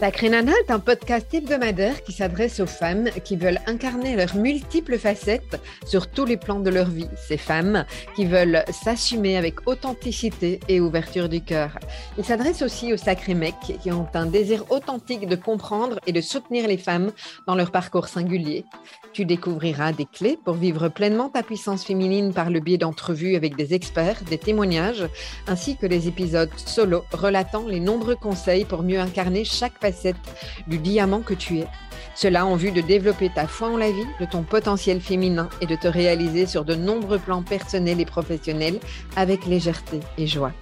Sacré Nana est un podcast hebdomadaire qui s'adresse aux femmes qui veulent incarner leurs multiples facettes sur tous les plans de leur vie. Ces femmes qui veulent s'assumer avec authenticité et ouverture du cœur. Il s'adresse aussi aux sacrés mecs qui ont un désir authentique de comprendre et de soutenir les femmes dans leur parcours singulier. Tu découvriras des clés pour vivre pleinement ta puissance féminine par le biais d'entrevues avec des experts, des témoignages, ainsi que des épisodes solo relatant les nombreux conseils pour mieux incarner chaque facette du diamant que tu es. Cela en vue de développer ta foi en la vie, de ton potentiel féminin et de te réaliser sur de nombreux plans personnels et professionnels avec légèreté et joie.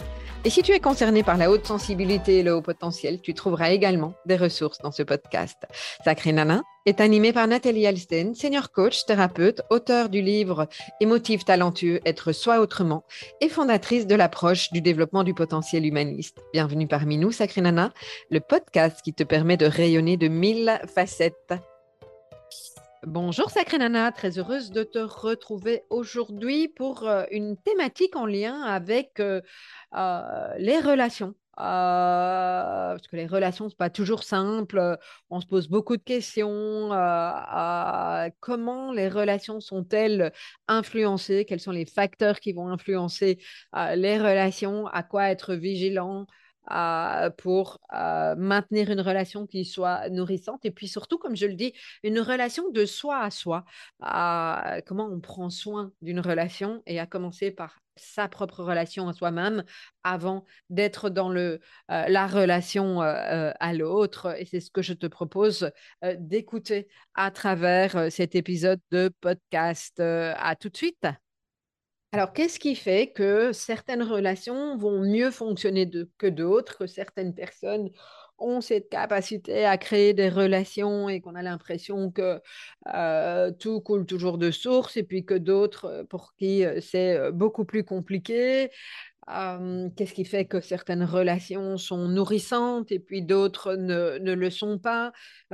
Et si tu es concerné par la haute sensibilité et le haut potentiel, tu trouveras également des ressources dans ce podcast. Sacré Nana est animé par Nathalie Alsten, senior coach, thérapeute, auteur du livre Émotive talentueux, être soi autrement et fondatrice de l'approche du développement du potentiel humaniste. Bienvenue parmi nous, Sacré Nana, le podcast qui te permet de rayonner de mille facettes. Bonjour Sacré Nana, très heureuse de te retrouver aujourd'hui pour euh, une thématique en lien avec euh, euh, les relations. parce que les relations, ce n'est pas toujours simple. On se pose beaucoup de questions. comment les relations sont-elles influencées? Quels sont les facteurs qui vont influencer les relations? À quoi être vigilant? Pour maintenir une relation qui soit nourrissante et puis surtout, comme je le dis, une relation de soi à soi. comment on prend soin d'une relation et à commencer par sa propre relation à soi-même avant d'être dans le, la relation à l'autre. Et c'est ce que je te propose d'écouter à travers cet épisode de podcast. à tout de suite. Alors, qu'est-ce qui fait que certaines relations vont mieux fonctionner que d'autres, que certaines personnes ont cette capacité à créer des relations et qu'on a l'impression que euh, tout coule toujours de source, et puis que d'autres, euh, pour qui euh, c'est beaucoup plus compliqué? Qu'est-ce qui fait que certaines relations sont nourrissantes et puis d'autres ne, le sont pas?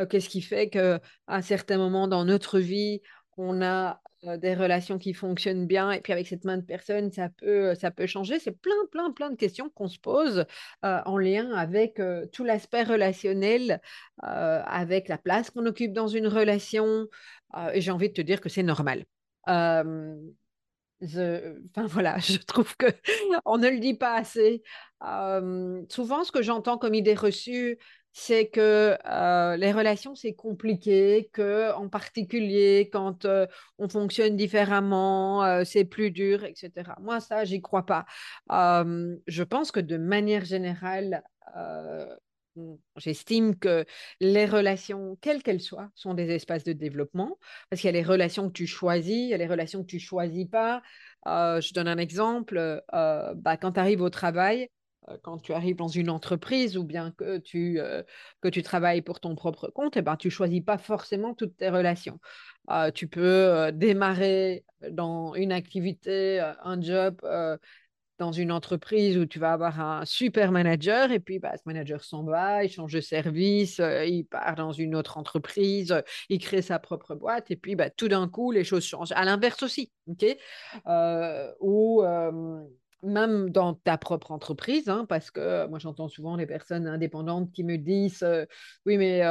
Qu'est-ce qui fait qu'à certains moments dans notre vie, on a euh, des relations qui fonctionnent bien et puis avec cette main de personnes, ça peut, ça peut changer. C'est plein, plein, plein de questions qu'on se pose euh, en lien avec euh, tout l'aspect relationnel, avec la place qu'on occupe dans une relation. et j'ai envie de te dire que c'est normal. Enfin voilà, je trouve que on ne le dit pas assez. souvent, ce que j'entends comme idée reçue, c'est que euh, les relations, c'est compliqué, que en particulier quand euh, on fonctionne différemment, euh, c'est plus dur, etc. Moi, ça, j'y crois pas. je pense que de manière générale, j'estime que les relations, quelles qu'elles soient, sont des espaces de développement, parce qu'il y a les relations que tu choisis, il y a les relations que tu choisis pas. je donne un exemple, bah, quand tu arrives au travail, quand tu arrives dans une entreprise ou bien que tu, euh, que tu travailles pour ton propre compte, eh ben, tu choisis pas forcément toutes tes relations. Euh, tu peux démarrer dans une activité, un job dans une entreprise où tu vas avoir un super manager et puis bah, ce manager s'en va, il change de service, il part dans une autre entreprise, il crée sa propre boîte et puis bah, tout d'un coup, les choses changent. À l'inverse aussi, ok? Ou même dans ta propre entreprise, hein, parce que moi j'entends souvent les personnes indépendantes qui me disent oui mais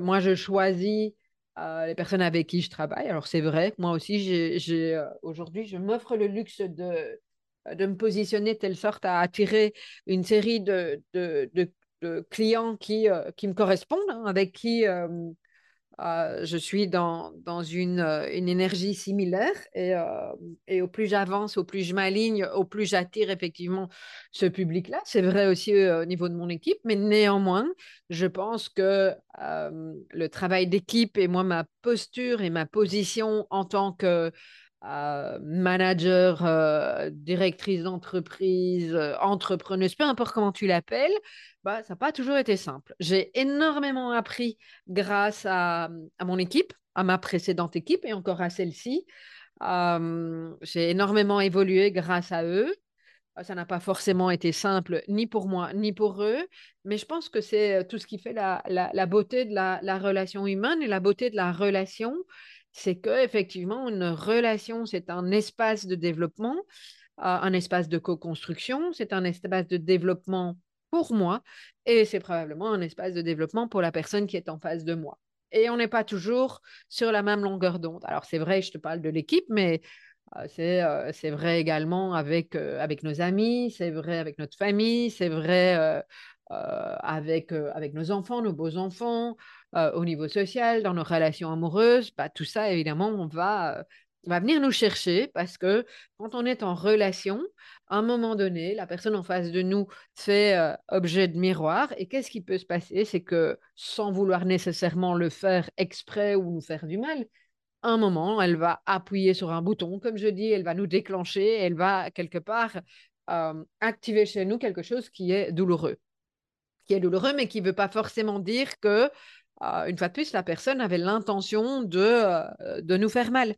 moi je choisis les personnes avec qui je travaille. Alors c'est vrai, moi aussi j'ai aujourd'hui je m'offre le luxe de, me positionner de telle sorte à attirer une série de, clients qui, qui me correspondent, hein, avec qui euh, je suis dans, dans une, euh, une, énergie similaire et, euh, et au plus j'avance, au plus je m'aligne, au plus j'attire effectivement ce public-là. C'est vrai aussi au niveau de mon équipe, mais néanmoins, je pense que le travail d'équipe et moi, ma posture et ma position en tant que manager, directrice d'entreprise, entrepreneuse, peu importe comment tu l'appelles, bah, ça n'a pas toujours été simple. J'ai énormément appris grâce à, mon équipe, à ma précédente équipe et encore à celle-ci. j'ai énormément évolué grâce à eux. Ça n'a pas forcément été simple, ni pour moi, ni pour eux, mais je pense que c'est tout ce qui fait la, la, beauté de la, la, relation humaine et la beauté de la relation, c'est que effectivement une relation, c'est un espace de développement, un espace de co-construction, c'est un espace de développement pour moi et c'est probablement un espace de développement pour la personne qui est en face de moi. Et on n'est pas toujours sur la même longueur d'onde. Alors c'est vrai, je te parle de l'équipe, mais euh, euh, c'est vrai également avec, euh, avec nos amis, c'est vrai avec notre famille, c'est vrai avec, avec nos enfants, nos beaux-enfants, au niveau social, dans nos relations amoureuses. Bah, tout ça, évidemment, on va va venir nous chercher parce que quand on est en relation, à un moment donné, la personne en face de nous fait euh, objet de miroir. Et qu'est-ce qui peut se passer? C'est que sans vouloir nécessairement le faire exprès ou nous faire du mal, un moment, elle va appuyer sur un bouton, comme je dis, elle va nous déclencher, elle va quelque part euh, activer chez nous quelque chose qui est douloureux. Qui est douloureux, mais qui ne veut pas forcément dire que, euh, une fois de plus, la personne avait l'intention de, de nous faire mal.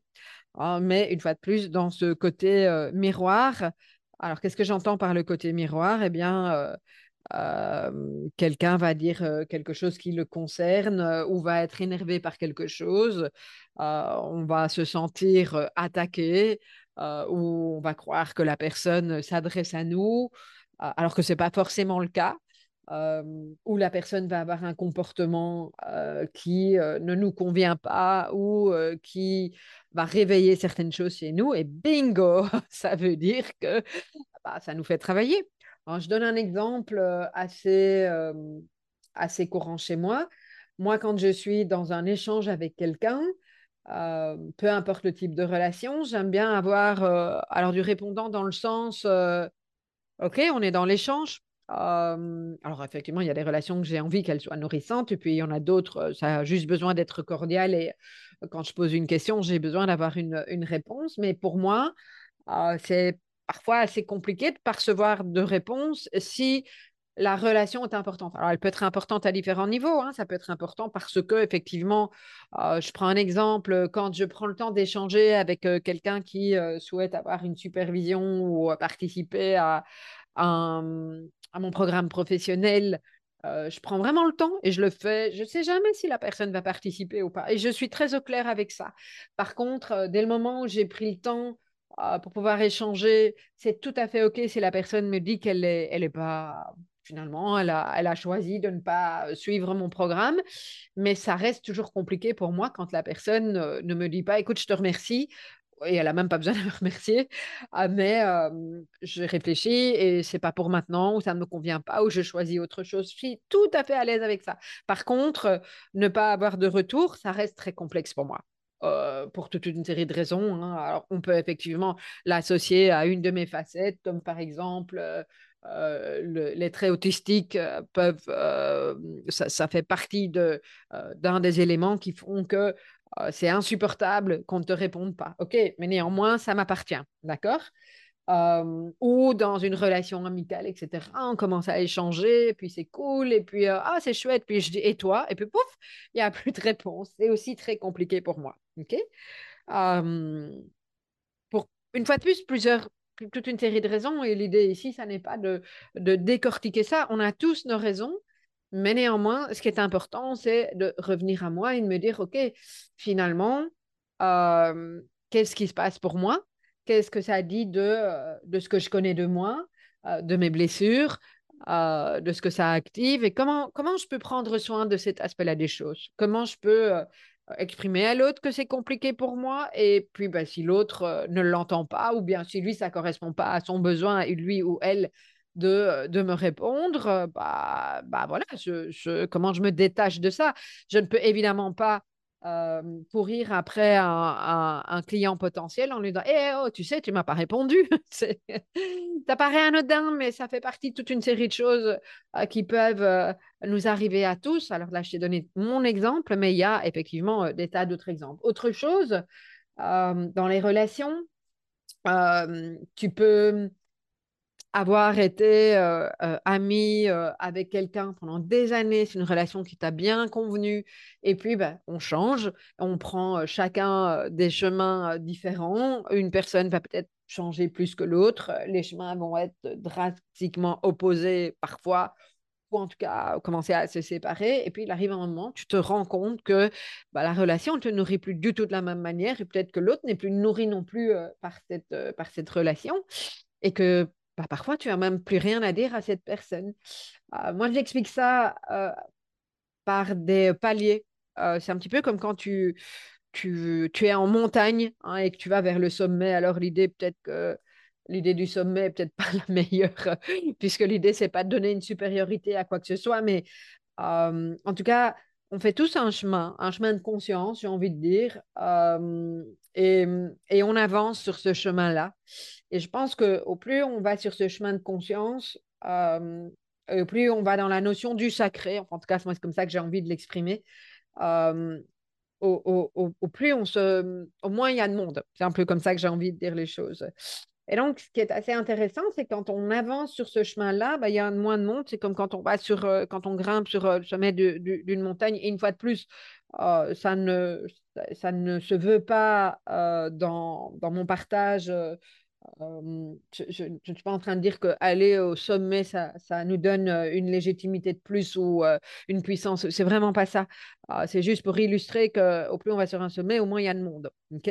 Ah, mais une fois de plus, dans ce côté euh, miroir, alors qu'est-ce que j'entends par le côté miroir? Eh bien, euh, euh, quelqu'un va dire quelque chose qui le concerne ou va être énervé par quelque chose, on va se sentir attaqué ou on va croire que la personne s'adresse à nous, alors que ce n'est pas forcément le cas. Euh, où la personne va avoir un comportement euh, qui euh, ne nous convient pas ou qui va réveiller certaines choses chez nous. Et bingo, ça veut dire que bah, ça nous fait travailler. je donne un exemple assez, assez courant chez moi. Moi, quand je suis dans un échange avec quelqu'un, peu importe le type de relation, j'aime bien avoir alors du répondant dans le sens, OK, on est dans l'échange, alors effectivement, il y a des relations que j'ai envie qu'elles soient nourrissantes, et puis il y en a d'autres, ça a juste besoin d'être cordial, et quand je pose une question, j'ai besoin d'avoir une, réponse. Mais pour moi, c'est parfois assez compliqué de percevoir de réponse si la relation est importante. Alors, elle peut être importante à différents niveaux. Hein. Ça peut être important parce que, effectivement, je prends un exemple, quand je prends le temps d'échanger avec quelqu'un qui souhaite avoir une supervision ou participer à, à, mon programme professionnel, euh, je prends vraiment le temps et je le fais. Je ne sais jamais si la personne va participer ou pas. Et je suis très au clair avec ça. Par contre, euh, dès le moment où j'ai pris le temps euh, pour pouvoir échanger, c'est tout à fait OK si la personne me dit qu'elle n'est elle pas. Finalement, elle a, elle a choisi de ne pas suivre mon programme, mais ça reste toujours compliqué pour moi quand la personne ne me dit pas, écoute, je te remercie, et elle n'a même pas besoin de me remercier, ah, mais je réfléchis et c'est pas pour maintenant, ou ça ne me convient pas, ou je choisis autre chose. Je suis tout à fait à l'aise avec ça. Par contre, ne pas avoir de retour, ça reste très complexe pour moi. pour toute une série de raisons. Hein. Alors, on peut effectivement l'associer à une de mes facettes, comme par exemple les traits autistiques peuvent, ça, fait partie d'un des éléments qui font que c'est insupportable qu'on ne te réponde pas. OK, mais néanmoins, ça m'appartient. D'accord? Ou dans une relation amicale, etc. On commence à échanger, puis c'est cool, et puis ah, c'est chouette, puis je dis et toi, et puis pouf, il n'y a plus de réponse. C'est aussi très compliqué pour moi. OK? Pour une fois de plus, plusieurs, toute une série de raisons, et l'idée ici, ça n'est pas de, de décortiquer ça. On a tous nos raisons, mais néanmoins, ce qui est important, c'est de revenir à moi et de me dire, OK, finalement, qu'est-ce qui se passe pour moi? Qu'est-ce que ça dit de, de ce que je connais de moi, de mes blessures, de ce que ça active et comment, comment je peux prendre soin de cet aspect-là des choses? Comment je peux exprimer à l'autre que c'est compliqué pour moi et puis ben, si l'autre ne l'entend pas ou bien si lui, ça correspond pas à son besoin et lui ou elle de, de me répondre, bah, bah voilà, je, comment je me détache de ça? Je ne peux évidemment pas pourrir après un, un, client potentiel en lui disant Eh oh, tu sais, tu m'as pas répondu. ça paraît anodin, mais ça fait partie de toute une série de choses qui peuvent nous arriver à tous. Alors là, je t'ai donné mon exemple, mais il y a effectivement des tas d'autres exemples. Autre chose, dans les relations, tu peux avoir été ami avec quelqu'un pendant des années, c'est une relation qui t'a bien convenu, et puis ben, on change, on prend chacun des chemins différents, une personne va peut-être changer plus que l'autre, les chemins vont être drastiquement opposés parfois, ou en tout cas commencer à se séparer, et puis il arrive un moment, tu te rends compte que bah, la relation ne te nourrit plus du tout de la même manière, et peut-être que l'autre n'est plus nourri non plus par, cette, par cette relation, et que bah, parfois, tu n'as même plus rien à dire à cette personne. moi, j'explique ça par des paliers. c'est un petit peu comme quand tu, tu, tu es en montagne hein, et que tu vas vers le sommet. Alors, l'idée, peut-être que l'idée du sommet n'est peut-être pas la meilleure, puisque l'idée, c'est pas de donner une supériorité à quoi que ce soit, mais euh, en tout cas, on fait tous un chemin, un chemin de conscience, j'ai envie de dire, euh, et, et, on avance sur ce chemin-là. Et je pense qu'au plus on va sur ce chemin de conscience, euh, au plus on va dans la notion du sacré, en tout cas, c'est comme ça que j'ai envie de l'exprimer, au, au, plus on se, au moins il y a de monde. C'est un peu comme ça que j'ai envie de dire les choses. Et donc, ce qui est assez intéressant, c'est quand on avance sur ce chemin-là, bah, il y a moins de monde. C'est comme quand on va sur, euh, quand on grimpe sur euh, le sommet d'une montagne. Et une fois de plus, euh, ça, ne, ça ne se veut pas dans, mon partage. Je ne suis pas en train de dire qu'aller au sommet, ça, ça, nous donne une légitimité de plus ou une puissance. C'est vraiment pas ça. c'est juste pour illustrer qu'au plus on va sur un sommet, au moins il y a de monde. OK?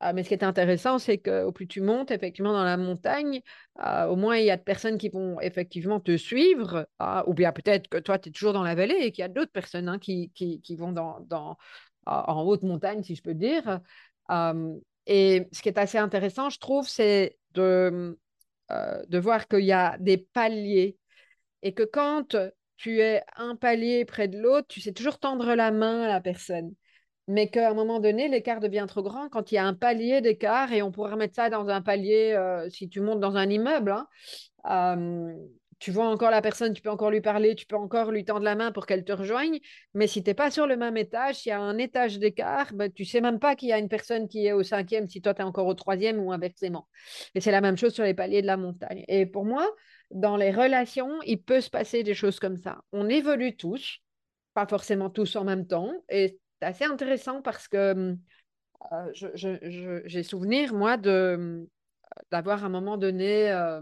Ah, mais ce qui est intéressant, c'est qu'au plus tu montes, effectivement, dans la montagne, ah, au moins il y a de personnes qui vont effectivement te suivre, ah, ou bien peut-être que toi, tu es toujours dans la vallée et qu'il y a d'autres personnes hein, qui, qui, qui, vont dans, dans, en haute montagne, si je peux dire. Et ce qui est assez intéressant, je trouve, c'est de, euh, de voir qu'il y a des paliers et que quand tu es un palier près de l'autre, tu sais toujours tendre la main à la personne. Mais qu'à un moment donné, l'écart devient trop grand quand il y a un palier d'écart, et on pourrait remettre ça dans un palier, euh, si tu montes dans un immeuble, hein, euh, tu vois encore la personne, tu peux encore lui parler, tu peux encore lui tendre la main pour qu'elle te rejoigne, mais si tu n'es pas sur le même étage, s'il y a un étage d'écart, ben, tu sais même pas qu'il y a une personne qui est au cinquième si toi tu es encore au troisième ou inversement. Et c'est la même chose sur les paliers de la montagne. Et pour moi, dans les relations, il peut se passer des choses comme ça. On évolue tous, pas forcément tous en même temps, et c'est assez intéressant parce que euh, j'ai souvenir, moi, de, d'avoir à un moment donné euh,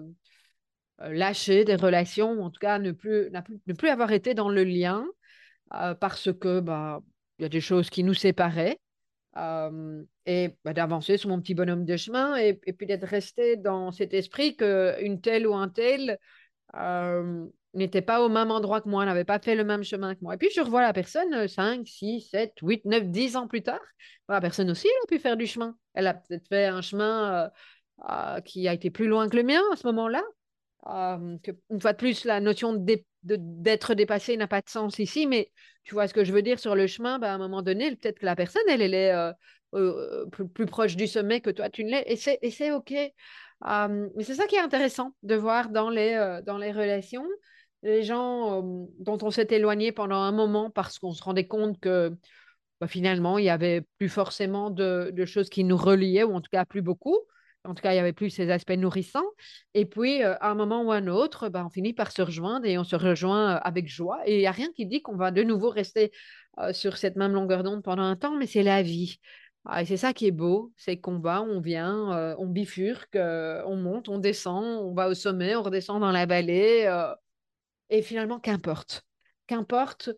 euh, lâché des relations, ou en tout cas ne plus, ne plus avoir été dans le lien parce que bah, il y a des choses qui nous séparaient. et bah, d'avancer sur mon petit bonhomme de chemin et, puis d'être resté dans cet esprit qu'une telle ou un tel n'était pas au même endroit que moi, n'avait pas fait le même chemin que moi. Et puis je revois la personne 5, 6, 7, 8, 9, 10 ans plus tard. La personne aussi, elle a pu faire du chemin. Elle a peut-être fait un chemin euh, euh, qui a été plus loin que le mien à ce moment-là. Euh, une fois de plus, la notion d'être dépassé n'a pas de sens ici, mais tu vois ce que je veux dire sur le chemin, ben, à un moment donné, peut-être que la personne, elle, elle est plus, plus, proche du sommet que toi, tu ne l'es, et c'est OK. mais c'est ça qui est intéressant de voir dans les, dans les relations les gens euh, dont on s'est éloigné pendant un moment parce qu'on se rendait compte que bah, finalement, il n'y avait plus forcément de, choses qui nous reliaient, ou en tout cas plus beaucoup. En tout cas, il n'y avait plus ces aspects nourrissants. Et puis, euh, à un moment ou un autre, bah, on finit par se rejoindre et on se rejoint euh, avec joie. Et il n'y a rien qui dit qu'on va de nouveau rester sur cette même longueur d'onde pendant un temps, mais c'est la vie. Ah, et c'est ça qui est beau, c'est qu'on va, on vient, on bifurque, on monte, on descend, on va au sommet, on redescend dans la vallée. Et finalement, qu'importe. Qu'importe.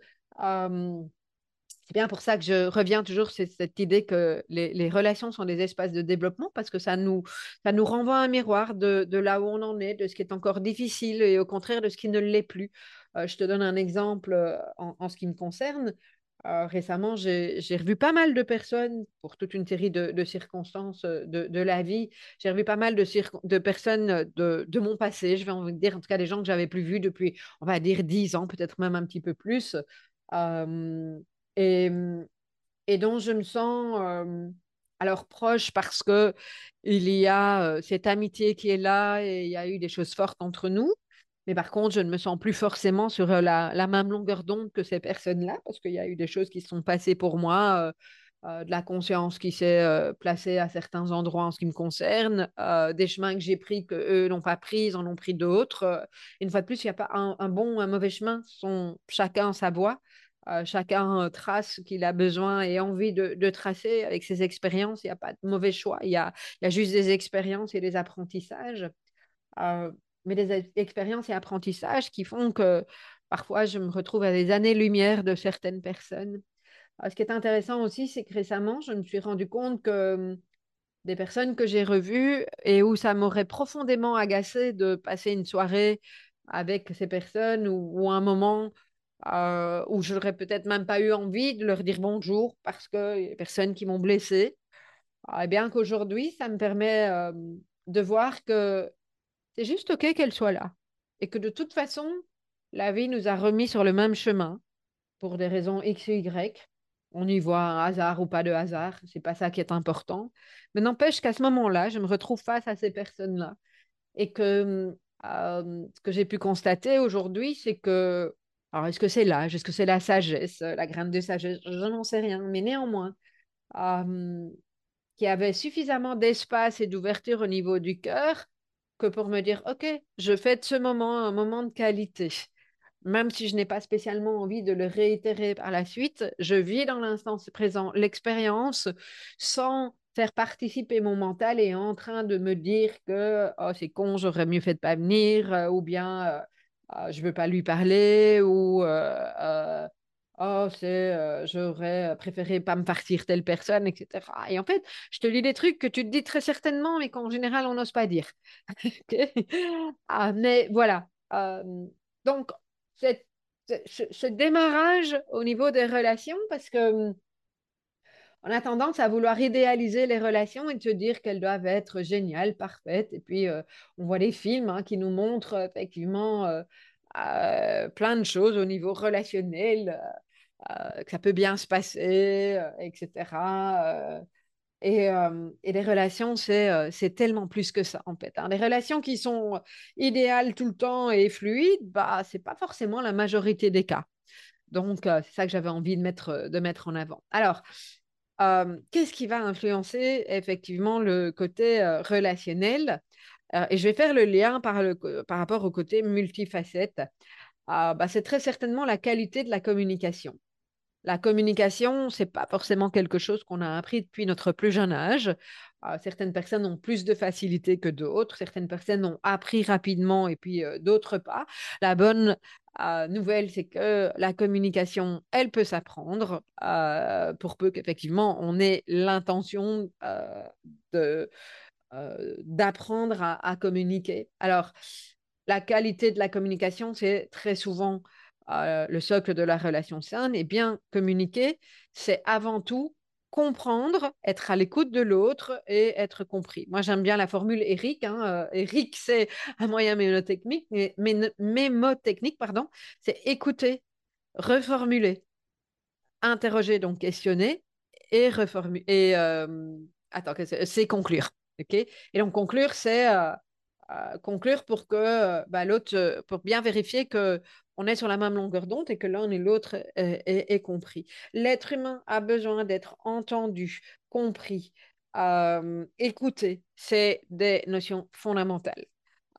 Bien pour ça que je reviens toujours sur cette idée que les, relations sont des espaces de développement parce que ça nous, ça nous renvoie un miroir de, là où on en est, de ce qui est encore difficile et au contraire de ce qui ne l'est plus. Euh, je te donne un exemple en, ce qui me concerne. Euh, récemment, j'ai revu pas mal de personnes pour toute une série de, circonstances euh, de, la vie. J'ai revu pas mal de, de personnes euh, de, mon passé, je vais en dire, en tout cas des gens que j'avais plus vus depuis, on va dire, dix ans, peut-être même un petit peu plus, et, et, dont je me sens alors proche parce que il y a cette amitié qui est là et il y a eu des choses fortes entre nous. Mais par contre, je ne me sens plus forcément sur euh, la, même longueur d'onde que ces personnes-là, parce qu'il y a eu des choses qui se sont passées pour moi, euh, euh, de la conscience qui s'est placée à certains endroits en ce qui me concerne, des chemins que j'ai pris que eux n'ont pas pris, ils en ont pris d'autres. une fois de plus, il n'y a pas un, bon ou un mauvais chemin, sont chacun sa voie. Chacun trace qu'il a besoin et envie de, tracer avec ses expériences. Il n'y a pas de mauvais choix. Il y a, il y a juste des expériences et des apprentissages mais des expériences et apprentissages qui font que parfois je me retrouve à des années-lumière de certaines personnes. ce qui est intéressant aussi, c'est que récemment, je me suis rendu compte que des personnes que j'ai revues et où ça m'aurait profondément agacé de passer une soirée avec ces personnes ou, un moment euh, où je n'aurais peut-être même pas eu envie de leur dire bonjour parce que y a des personnes qui m'ont blessée. Eh bien qu'aujourd'hui, ça me permet de voir que c'est juste OK qu'elle soit là et que de toute façon, la vie nous a remis sur le même chemin pour des raisons X ou Y. On y voit un hasard ou pas de hasard, c'est pas ça qui est important. Mais n'empêche qu'à ce moment-là, je me retrouve face à ces personnes-là et que euh, ce que j'ai pu constater aujourd'hui, c'est que, alors est-ce que c'est l'âge, est-ce que c'est la sagesse, la graine de sagesse, je n'en sais rien, mais néanmoins, euh, qu'il y avait suffisamment d'espace et d'ouverture au niveau du cœur que pour me dire, OK, je fais de ce moment un moment de qualité. Même si je n'ai pas spécialement envie de le réitérer par la suite, je vis dans l'instant présent l'expérience sans faire participer mon mental et en train de me dire que oh, c'est con, j'aurais mieux fait de pas venir, euh, ou bien euh, ah, je veux pas lui parler, ou euh, oh, c'est j'aurais préféré pas me partir telle personne, etc. Et en fait, je te lis des trucs que tu te dis très certainement, mais qu'en général, on n'ose pas dire. ah, mais voilà. donc, ce, démarrage au niveau des relations, parce que on a tendance à vouloir idéaliser les relations et se dire qu'elles doivent être géniales, parfaites. Et puis, euh, on voit des films hein, qui nous montrent effectivement euh, euh, plein de choses au niveau relationnel, que ça peut bien se passer, etc. Et, et, les relations, c'est tellement plus que ça, en fait. Hein. Les relations qui sont idéales tout le temps et fluides, bah, ce n'est pas forcément la majorité des cas. Donc, c'est ça que j'avais envie de mettre, de mettre en avant. Alors, qu'est-ce qui va influencer effectivement le côté relationnel? Et je vais faire le lien par, par rapport au côté multifacette. Ah, bah, c'est très certainement la qualité de la communication. La communication, c'est pas forcément quelque chose qu'on a appris depuis notre plus jeune âge. Ah, certaines personnes ont plus de facilité que d'autres. Certaines personnes ont appris rapidement et puis d'autres pas. La bonne nouvelle, c'est que la communication, elle peut s'apprendre euh, pour peu qu'effectivement on ait l'intention euh, euh, d'apprendre à, à, communiquer. Alors, la qualité de la communication, c'est très souvent le socle de la relation saine. Et bien communiquer, c'est avant tout comprendre, être à l'écoute de l'autre et être compris. Moi, j'aime bien la formule Eric. Hein, Eric, c'est un moyen mémotechnique, mais, mémotechnique, pardon, c'est écouter, reformuler, interroger, donc questionner et reformuler. Et attends, c'est? Conclure. ok? Et donc conclure, c'est conclure pour que bah, l'autre, pour bien vérifier que on est sur la même longueur d'onde et que l'un et l'autre est, compris. L'être humain a besoin d'être entendu, compris, euh, écouté. C'est des notions fondamentales.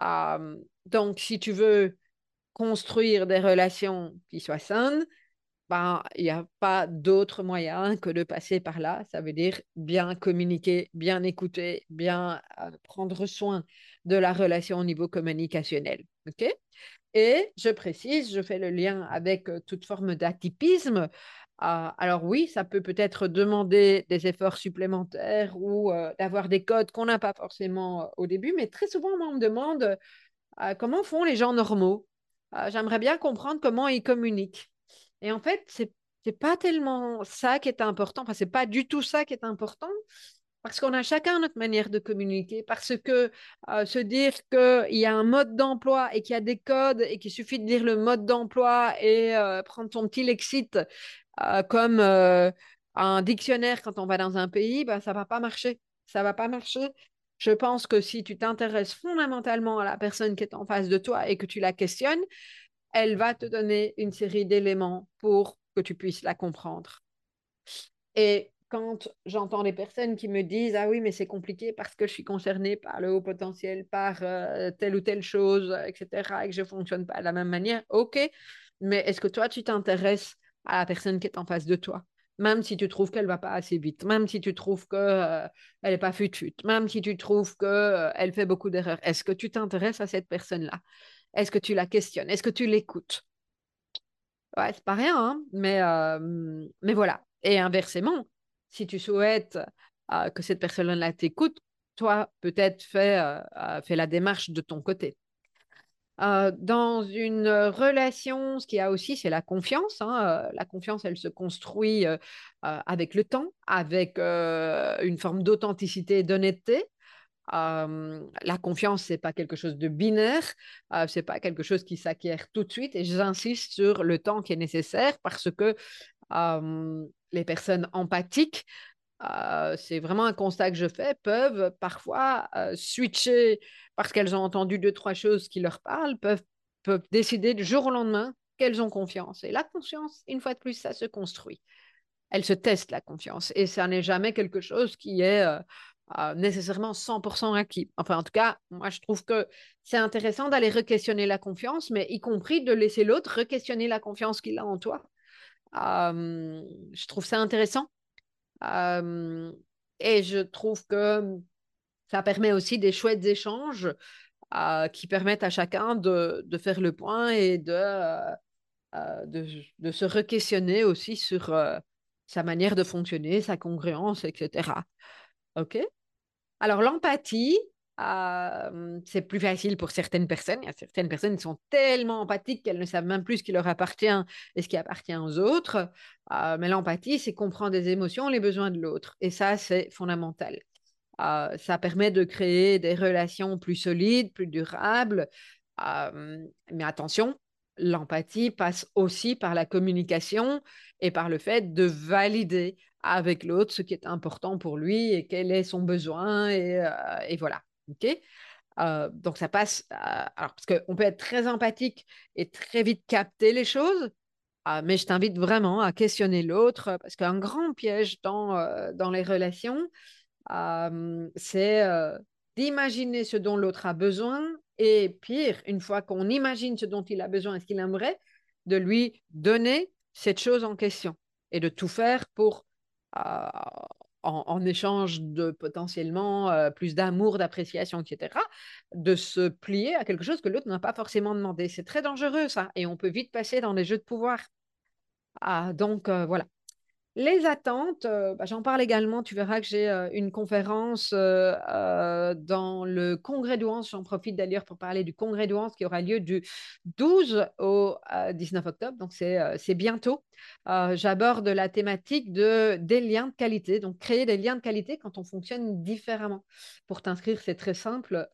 Euh, donc, si tu veux construire des relations qui soient saines, ben, il n'y a pas d'autre moyen que de passer par là. Ça veut dire bien communiquer, bien écouter, bien euh, prendre soin de la relation au niveau communicationnel. OK? Et je précise, je fais le lien avec toute forme d'atypisme. Ah, alors oui, ça peut peut-être demander des efforts supplémentaires ou d'avoir des codes qu'on n'a pas forcément au début, mais très souvent, on me demande comment font les gens normaux? Ah, j'aimerais bien comprendre comment ils communiquent. Et en fait, c'est n'est pas tellement ça qui est important, enfin, c'est pas du tout ça qui est important, parce qu'on a chacun notre manière de communiquer, parce que euh, se dire qu'il y a un mode d'emploi et qu'il y a des codes et qu'il suffit de lire le mode d'emploi et euh, prendre son petit lexique euh, comme un dictionnaire quand on va dans un pays, ben, ça va pas marcher. Ça va pas marcher. Je pense que si tu t'intéresses fondamentalement à la personne qui est en face de toi et que tu la questionnes, elle va te donner une série d'éléments pour que tu puisses la comprendre. Et quand j'entends des personnes qui me disent Ah oui, mais c'est compliqué parce que je suis concernée par le haut potentiel, par euh, telle ou telle chose, etc., et que je ne fonctionne pas de la même manière, ok, mais est-ce que toi, tu t'intéresses à la personne qui est en face de toi? Même si tu trouves qu'elle va pas assez vite, même si tu trouves qu'elle euh, n'est pas futute, même si tu trouves qu'elle euh, fait beaucoup d'erreurs, est-ce que tu t'intéresses à cette personne-là? Est-ce que tu la questionnes? Est-ce que tu l'écoutes? Ouais, c'est pas rien, hein, mais, voilà. Et inversement, si tu souhaites que cette personne-là t'écoute, toi, peut-être, fais, fais la démarche de ton côté. dans une relation, ce qu'il y a aussi, c'est la confiance. Hein, la confiance, elle se construit avec le temps, avec une forme d'authenticité et d'honnêteté la confiance, c'est pas quelque chose de binaire, ce c'est pas quelque chose qui s'acquiert tout de suite. Et j'insiste sur le temps qui est nécessaire parce que les personnes empathiques, c'est vraiment un constat que je fais, peuvent parfois switcher parce qu'elles ont entendu deux, trois choses qui leur parlent, peuvent décider du jour au lendemain qu'elles ont confiance. Et la confiance, une fois de plus, ça se construit. Elle se teste, la confiance. Et ça n'est jamais quelque chose qui est nécessairement 100% acquis. Enfin, en tout cas, moi, je trouve que c'est intéressant d'aller re-questionner la confiance, mais y compris de laisser l'autre re-questionner la confiance qu'il a en toi. je trouve ça intéressant. et je trouve que ça permet aussi des chouettes échanges qui permettent à chacun de, faire le point et de, de, se re-questionner aussi sur sa manière de fonctionner, sa congruence, etc. OK Alors, l'empathie, euh, c'est plus facile pour certaines personnes. Certaines personnes sont tellement empathiques qu'elles ne savent même plus ce qui leur appartient et ce qui appartient aux autres. Euh, mais l'empathie, c'est comprendre des émotions, les besoins de l'autre. Et ça, c'est fondamental. Euh, ça permet de créer des relations plus solides, plus durables. mais attention, l'empathie passe aussi par la communication et par le fait de valider avec l'autre ce qui est important pour lui et quel est son besoin et, euh, voilà. ok? Euh, donc ça passe, euh, alors parce qu'on peut être très empathique et très vite capter les choses, mais je t'invite vraiment à questionner l'autre parce qu'un grand piège dans, dans les relations, c'est d'imaginer ce dont l'autre a besoin et pire, une fois qu'on imagine ce dont il a besoin et ce qu'il aimerait, de lui donner cette chose en question et de tout faire pour, euh, en, échange de potentiellement euh, plus d'amour, d'appréciation, etc., de se plier à quelque chose que l'autre n'a pas forcément demandé. C'est très dangereux ça, et on peut vite passer dans des jeux de pouvoir. Ah, donc euh, voilà. Les attentes, euh, bah, j'en parle également. Tu verras que j'ai euh, une conférence euh, dans le congrès d'Ouance. J'en profite d'ailleurs pour parler du congrès d'Ouance qui aura lieu du 12 au 19 octobre. Donc, c'est bientôt. J'aborde la thématique de, des liens de qualité. Donc, créer des liens de qualité quand on fonctionne différemment. Pour t'inscrire, c'est très simple.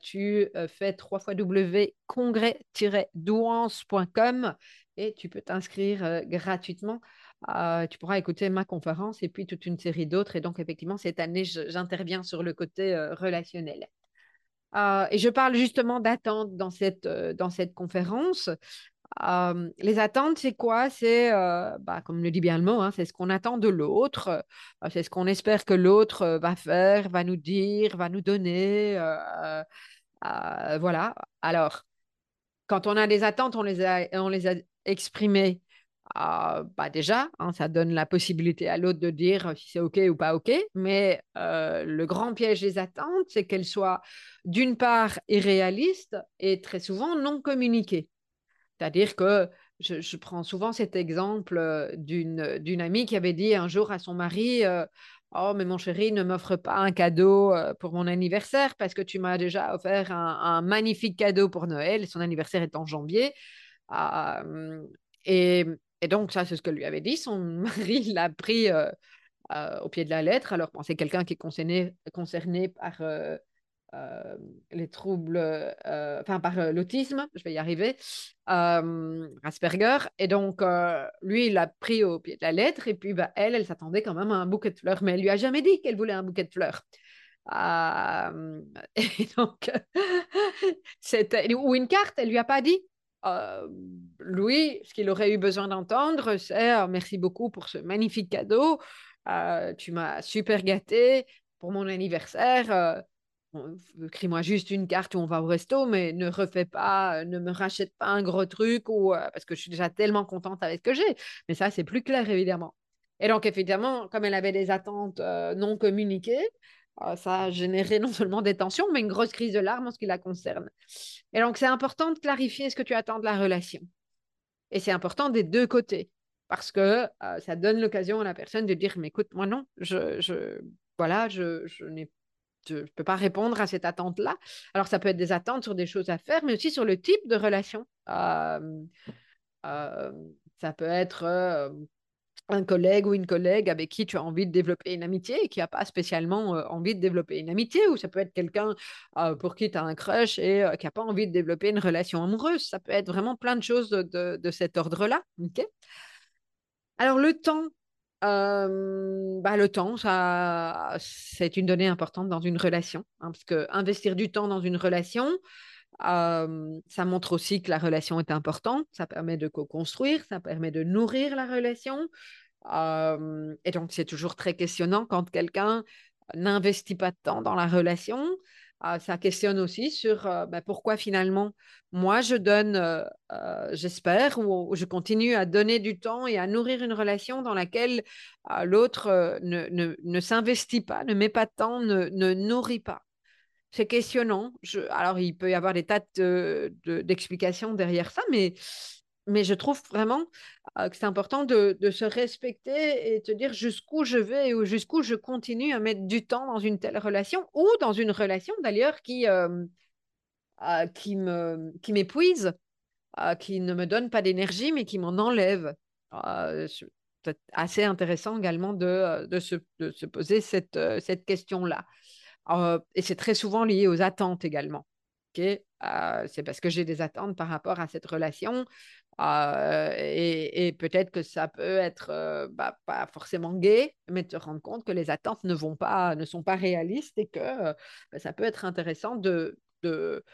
tu fais 3 fois W congrès-douance.com et tu peux t'inscrire gratuitement. Euh, tu pourras écouter ma conférence et puis toute une série d'autres. Et donc, effectivement, cette année, j'interviens sur le côté euh, relationnel. Euh, et je parle justement d'attente dans cette, dans cette conférence. les attentes, c'est quoi? C'est, bah, comme le dit bien le mot, hein, c'est ce qu'on attend de l'autre, c'est ce qu'on espère que l'autre va faire, va nous dire, va nous donner. voilà. Alors, quand on a des attentes, on les a, on les a exprimées ah, bah déjà, hein, ça donne la possibilité à l'autre de dire si c'est OK ou pas OK. Mais euh, le grand piège des attentes, c'est qu'elles soient d'une part irréalistes et très souvent non communiquées. C'est-à-dire que je, prends souvent cet exemple euh, d'une amie qui avait dit un jour à son mari euh, Oh, mais mon chéri, ne m'offre pas un cadeau pour mon anniversaire parce que tu m'as déjà offert un, magnifique cadeau pour Noël. Son anniversaire est en janvier. et, et donc, ça, c'est ce que lui avait dit. Son mari l'a pris euh, euh, au pied de la lettre. Alors, c'est quelqu'un qui est concerné, concerné par euh, les troubles, enfin, par l'autisme, je vais y arriver, Asperger. Et donc, lui, il l'a pris au pied de la lettre. Et puis, bah, elle, elle s'attendait quand même à un bouquet de fleurs. Mais elle lui a jamais dit qu'elle voulait un bouquet de fleurs. et donc, ou une carte, elle lui a pas dit. Euh, Louis, ce qu'il aurait eu besoin d'entendre, c'est euh, merci beaucoup pour ce magnifique cadeau. Euh, tu m'as super gâté pour mon anniversaire. Écris-moi juste une carte où on va au resto, mais ne refais pas, ne me rachète pas un gros truc ou parce que je suis déjà tellement contente avec ce que j'ai. Mais ça, c'est plus clair évidemment. Et donc, évidemment, comme elle avait des attentes non communiquées, ah, ça a généré non seulement des tensions, mais une grosse crise de larmes en ce qui la concerne. Et donc, c'est important de clarifier ce que tu attends de la relation. Et c'est important des deux côtés, parce que euh, ça donne l'occasion à la personne de dire, mais écoute, moi non, je, je voilà, je, je n'ai ne peux pas répondre à cette attente-là. Alors, ça peut être des attentes sur des choses à faire, mais aussi sur le type de relation. ça peut être un collègue ou une collègue avec qui tu as envie de développer une amitié et qui n'a pas spécialement envie de développer une amitié, ou ça peut être quelqu'un pour qui tu as un crush et qui n'a pas envie de développer une relation amoureuse. Ça peut être vraiment plein de choses de, cet ordre-là. Alors, le temps, bah, le temps, ça, c'est une donnée importante dans une relation, hein, parce que investir du temps dans une relation, ça montre aussi que la relation est importante, ça permet de co-construire, ça permet de nourrir la relation. et donc, c'est toujours très questionnant quand quelqu'un n'investit pas de temps dans la relation. ça questionne aussi sur bah, pourquoi finalement moi je donne, j'espère, ou je continue à donner du temps et à nourrir une relation dans laquelle l'autre ne, ne, s'investit pas, ne met pas de temps, ne, ne nourrit pas c'est questionnant. alors, il peut y avoir des tas d'explications derrière ça, mais, je trouve vraiment euh, que c'est important de, se respecter et de dire jusqu'où je vais ou jusqu'où je continue à mettre du temps dans une telle relation ou dans une relation d'ailleurs qui, euh, euh, qui m'épuise, qui ne me donne pas d'énergie, mais qui m'en enlève. c'est assez intéressant également de, se, poser cette question-là. Euh, et c'est très souvent lié aux attentes également. Euh, c'est parce que j'ai des attentes par rapport à cette relation. Euh, et, peut-être que ça peut être bah, pas forcément gay, mais te rendre compte que les attentes ne, vont pas, ne sont pas réalistes et que bah, ça peut être intéressant de, de,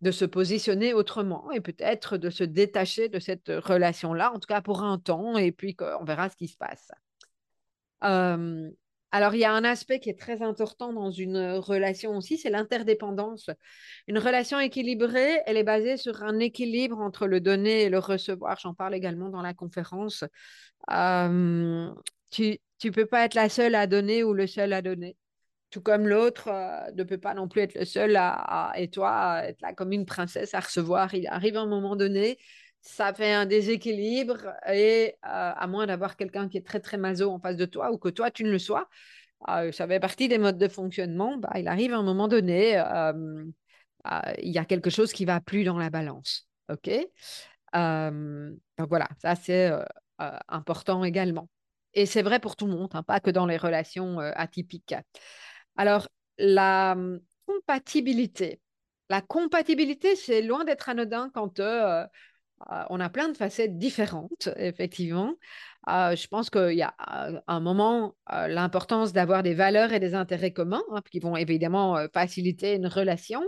de se positionner autrement et peut-être de se détacher de cette relation-là, en tout cas pour un temps, et puis on verra ce qui se passe. Alors, il y a un aspect qui est très important dans une relation aussi, c'est l'interdépendance. Une relation équilibrée, elle est basée sur un équilibre entre le donner et le recevoir. J'en parle également dans la conférence. tu ne peux pas être la seule à donner ou le seul à donner. Tout comme l'autre euh, ne peut pas non plus être le seul à, et toi, être là comme une princesse à recevoir. Il arrive un moment donné, ça fait un déséquilibre et euh, à moins d'avoir quelqu'un qui est très très maso en face de toi ou que toi tu ne le sois, euh, ça fait partie des modes de fonctionnement, bah, il arrive à un moment donné, euh, il y a quelque chose qui va plus dans la balance. OK? Donc voilà, ça c'est important également. Et c'est vrai pour tout le monde, hein, pas que dans les relations atypiques. Alors, la compatibilité. La compatibilité, c'est loin d'être anodin quand on a plein de facettes différentes, effectivement. Euh, je pense qu'il y a euh, un moment l'importance d'avoir des valeurs et des intérêts communs hein, qui vont évidemment faciliter une relation,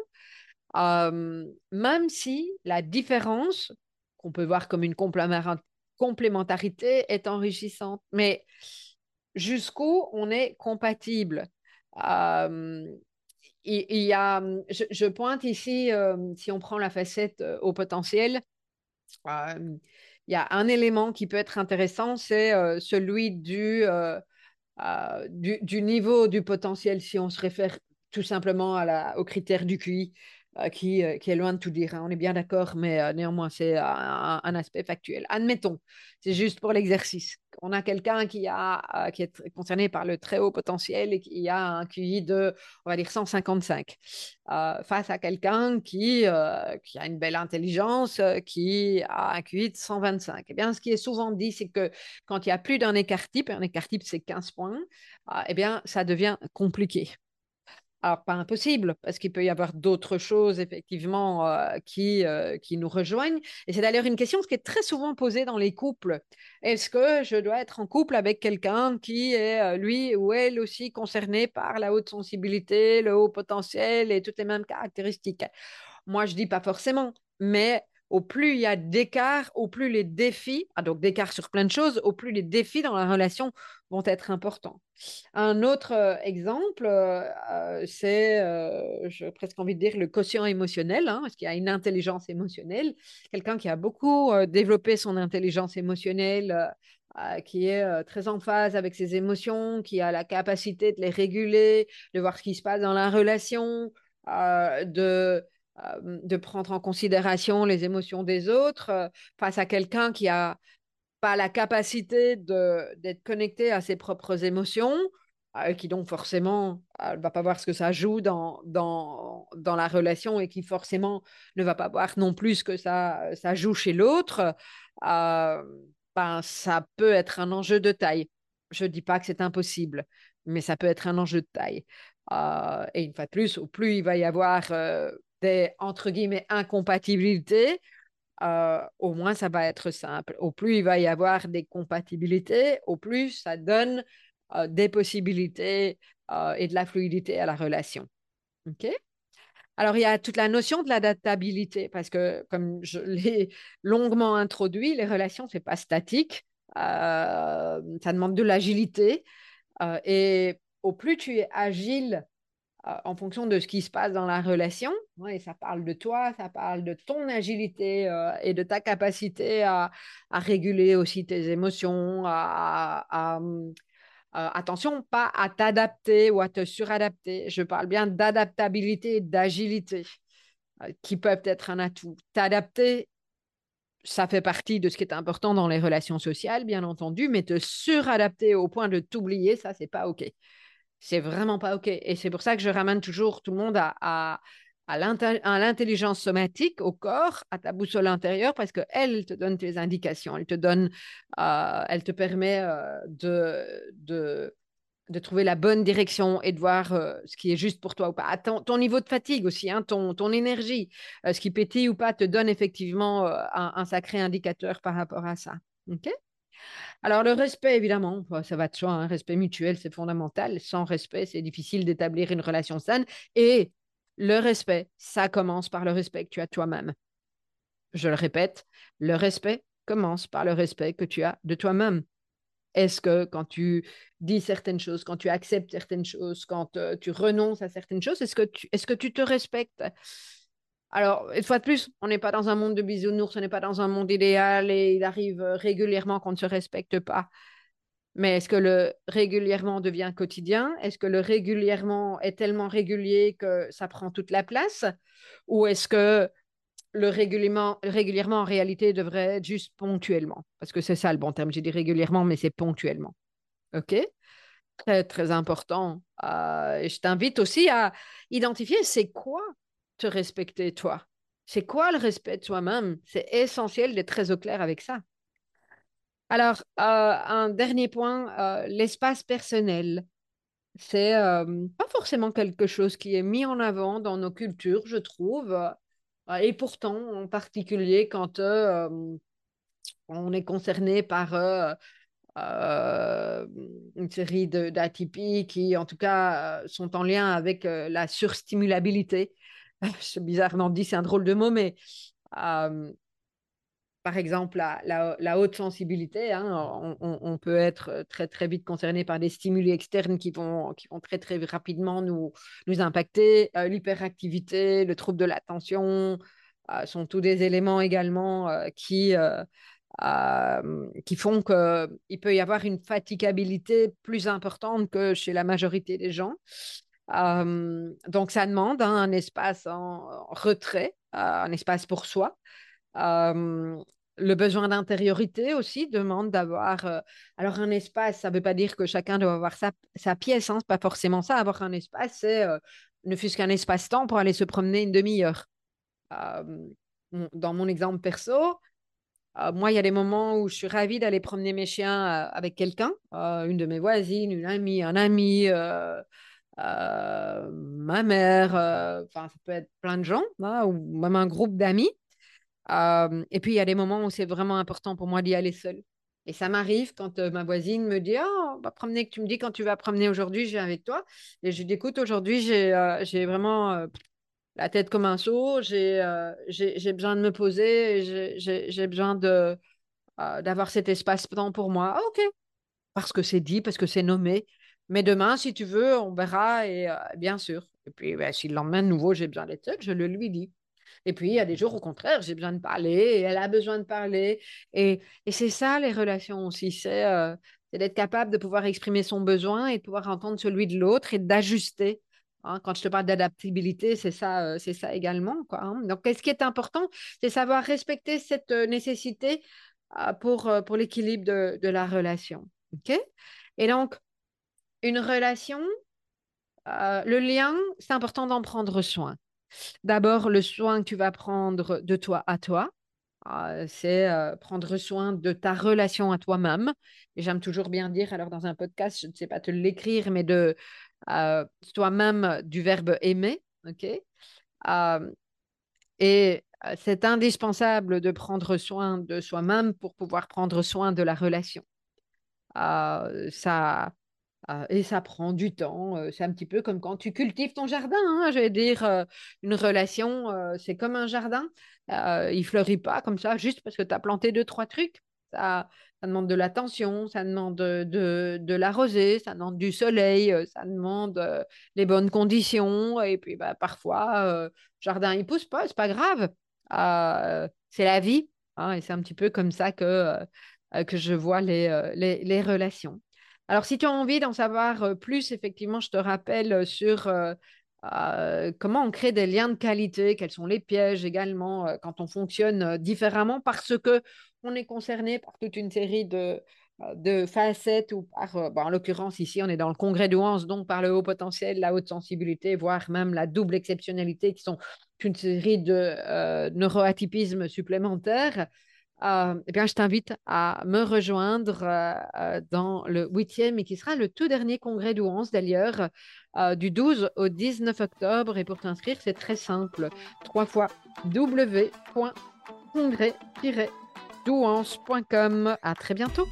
même si la différence, qu'on peut voir comme une complémentarité, est enrichissante. Mais jusqu'où on est compatible? Il, y a, je, pointe ici, si on prend la facette au potentiel, il y a un élément qui peut être intéressant, c'est celui du, du, niveau du potentiel, si on se réfère tout simplement à la, au critère du QI. qui, qui, est loin de tout dire. Hein. On est bien d'accord, mais néanmoins, c'est un, aspect factuel. Admettons, c'est juste pour l'exercice. On a quelqu'un qui, a, qui est concerné par le très haut potentiel et qui a un QI de, on va dire, 155, face à quelqu'un qui, qui a une belle intelligence, qui a un QI de 125. Eh bien, ce qui est souvent dit, c'est que quand il y a plus d'un écart type, un écart type, c'est 15 points, eh bien, ça devient compliqué. Alors, pas impossible, parce qu'il peut y avoir d'autres choses, effectivement, euh, qui, euh, qui nous rejoignent. Et c'est d'ailleurs une question qui est très souvent posée dans les couples. Est-ce que je dois être en couple avec quelqu'un qui est, euh, lui ou elle aussi, concerné par la haute sensibilité, le haut potentiel et toutes les mêmes caractéristiques? Moi, je dis pas forcément, mais au plus il y a d'écart, au plus les défis, ah, donc d'écart sur plein de choses, au plus les défis dans la relation vont être importants. Un autre euh, exemple, euh, euh, c'est, j'ai presque envie de dire, le quotient émotionnel, hein, parce qu'il y a une intelligence émotionnelle? Quelqu'un qui a beaucoup développé son intelligence émotionnelle, qui est très en phase avec ses émotions, qui a la capacité de les réguler, de voir ce qui se passe dans la relation, de de prendre en considération les émotions des autres face à quelqu'un qui a pas la capacité d'être connecté à ses propres émotions, qui donc forcément ne va pas voir ce que ça joue dans, dans, dans la relation et qui forcément ne va pas voir non plus ce que ça, ça joue chez l'autre, ben, ça peut être un enjeu de taille. Je ne dis pas que c'est impossible, mais ça peut être un enjeu de taille. et une fois de plus, au plus il va y avoir des, entre guillemets, incompatibilités, au moins ça va être simple. Au plus il va y avoir des compatibilités, au plus ça donne des possibilités et de la fluidité à la relation. OK? Alors, il y a toute la notion de l'adaptabilité, parce que, comme je l'ai longuement introduit, les relations, ce n'est pas statique, ça demande de l'agilité. et au plus tu es agile en fonction de ce qui se passe dans la relation, et ça parle de toi, ça parle de ton agilité et de ta capacité à, réguler aussi tes émotions, à, euh, attention, pas à t'adapter ou à te suradapter. Je parle bien d'adaptabilité et d'agilité euh, qui peuvent être un atout. T'adapter, ça fait partie de ce qui est important dans les relations sociales, bien entendu, mais te suradapter au point de t'oublier, ça, c'est pas OK. C'est vraiment pas OK. Et c'est pour ça que je ramène toujours tout le monde à à l'intelligence somatique, au corps, à ta boussole intérieure, parce qu'elle te donne tes indications, elle te donne, euh, elle te permet euh, de, de, de, trouver la bonne direction et de voir euh, ce qui est juste pour toi ou pas. Ton, ton niveau de fatigue aussi, hein, ton, ton énergie, ce qui pétille ou pas, te donne effectivement un, sacré indicateur par rapport à ça. OK? Alors, le respect, évidemment, ça va de soi, hein, respect mutuel, c'est fondamental. Sans respect, c'est difficile d'établir une relation saine. Et le respect, ça commence par le respect que tu as toi-même. Je le répète, le respect commence par le respect que tu as de toi-même. Est-ce que quand tu dis certaines choses, quand tu acceptes certaines choses, quand euh, tu renonces à certaines choses, est-ce que est-ce que tu te respectes? Alors, une fois de plus, on n'est pas dans un monde de bisounours, on n'est pas dans un monde idéal et il arrive euh, régulièrement qu'on ne se respecte pas. Mais est-ce que le régulièrement devient quotidien? Est-ce que le régulièrement est tellement régulier que ça prend toute la place? Ou est-ce que le régulièrement, régulièrement, en réalité, devrait être juste ponctuellement? Parce que c'est ça le bon terme. J'ai dit régulièrement, mais c'est ponctuellement. OK? Très, très important. Euh, je t'invite aussi à identifier c'est quoi te respecter toi C'est quoi le respect de soi-même C'est essentiel d'être très au clair avec ça. Alors, euh, un dernier point, euh, l'espace personnel. C'est euh, pas forcément quelque chose qui est mis en avant dans nos cultures, je trouve. et pourtant, en particulier quand on est concerné par une série d'atypies qui, en tout cas, sont en lien avec la surstimulabilité. C'est bizarrement dit, c'est un drôle de mot, mais par exemple, la, haute sensibilité, hein, on, peut être euh, très, très vite concerné par des stimuli externes qui vont, qui vont très, très rapidement nous, nous impacter. Euh, l'hyperactivité, le trouble de l'attention euh, sont tous des éléments également qui, qui font qu'il peut y avoir une fatigabilité plus importante que chez la majorité des gens. Donc, ça demande hein, un espace en retrait, un espace pour soi le besoin d'intériorité aussi demande d'avoir. Euh, alors, un espace, ça ne veut pas dire que chacun doit avoir sa, pièce, hein, pas forcément ça. Avoir un espace, c'est euh, ne fût-ce qu'un espace-temps pour aller se promener une demi-heure. dans mon exemple perso, moi, il y a des moments où je suis ravie d'aller promener mes chiens avec quelqu'un, une de mes voisines, une amie, un ami. Ma mère, enfin, ça peut être plein de gens, hein, ou même un groupe d'amis et puis, il y a des moments où c'est vraiment important pour moi d'y aller seule. Et ça m'arrive quand ma voisine me dit Oh, on va promener, tu me dis quand tu vas promener aujourd'hui, je viens avec toi. Et je dis Écoute, aujourd'hui, j'ai vraiment la tête comme un seau, j'ai besoin de me poser, j'ai besoin d'avoir cet espace-temps pour moi. Ah, ok, parce que c'est dit, parce que c'est nommé. Mais demain, si tu veux, on verra, et bien sûr. Et puis, ben, si le lendemain, de nouveau, j'ai besoin d'être seule, je le lui dis. Et puis, il y a des jours, au contraire, j'ai besoin de parler et elle a besoin de parler. Et, et c'est ça, les relations aussi. C'est euh, d'être capable de pouvoir exprimer son besoin et de pouvoir entendre celui de l'autre et d'ajuster. Hein. Quand je te parle d'adaptabilité, c'est ça, euh, c'est ça également. Hein. Donc, ce qui est important, c'est savoir respecter cette euh, nécessité pour, pour l'équilibre de, de, la relation. OK? Et donc, une relation, le lien, c'est important d'en prendre soin. D'abord, le soin que tu vas prendre de toi à toi, c'est prendre soin de ta relation à toi-même. Et j'aime toujours bien dire, alors dans un podcast, je ne sais pas te l'écrire, mais de toi-même du verbe aimer. ok? Et c'est indispensable de prendre soin de soi-même pour pouvoir prendre soin de la relation. ça, et ça prend du temps. c'est un petit peu comme quand tu cultives ton jardin. Hein, je vais dire, une relation, c'est comme un jardin. il fleurit pas comme ça juste parce que tu as planté deux, trois trucs. Ça, demande de l'attention, ça demande de, de, l'arroser, ça demande du soleil, ça demande les bonnes conditions. Et puis bah, parfois, le jardin, il pousse pas, c'est pas grave. c'est la vie. Hein, et c'est un petit peu comme ça que, que je vois les, les relations. Alors, si tu as envie d'en savoir plus, effectivement, je te rappelle sur comment on crée des liens de qualité, quels sont les pièges également quand on fonctionne différemment parce que on est concerné par toute une série de, facettes ou par, en l'occurrence ici, on est dans le congrès de Hans, donc par le haut potentiel, la haute sensibilité, voire même la double exceptionnalité qui sont une série de neuroatypismes supplémentaires. Euh, eh bien, je t'invite à me rejoindre euh, euh, dans le huitième et qui sera le tout dernier congrès douance d'ailleurs, du 12 au 19 octobre. Et pour t'inscrire, c'est très simple. Trois fois w.congrès-douance.com. À très bientôt.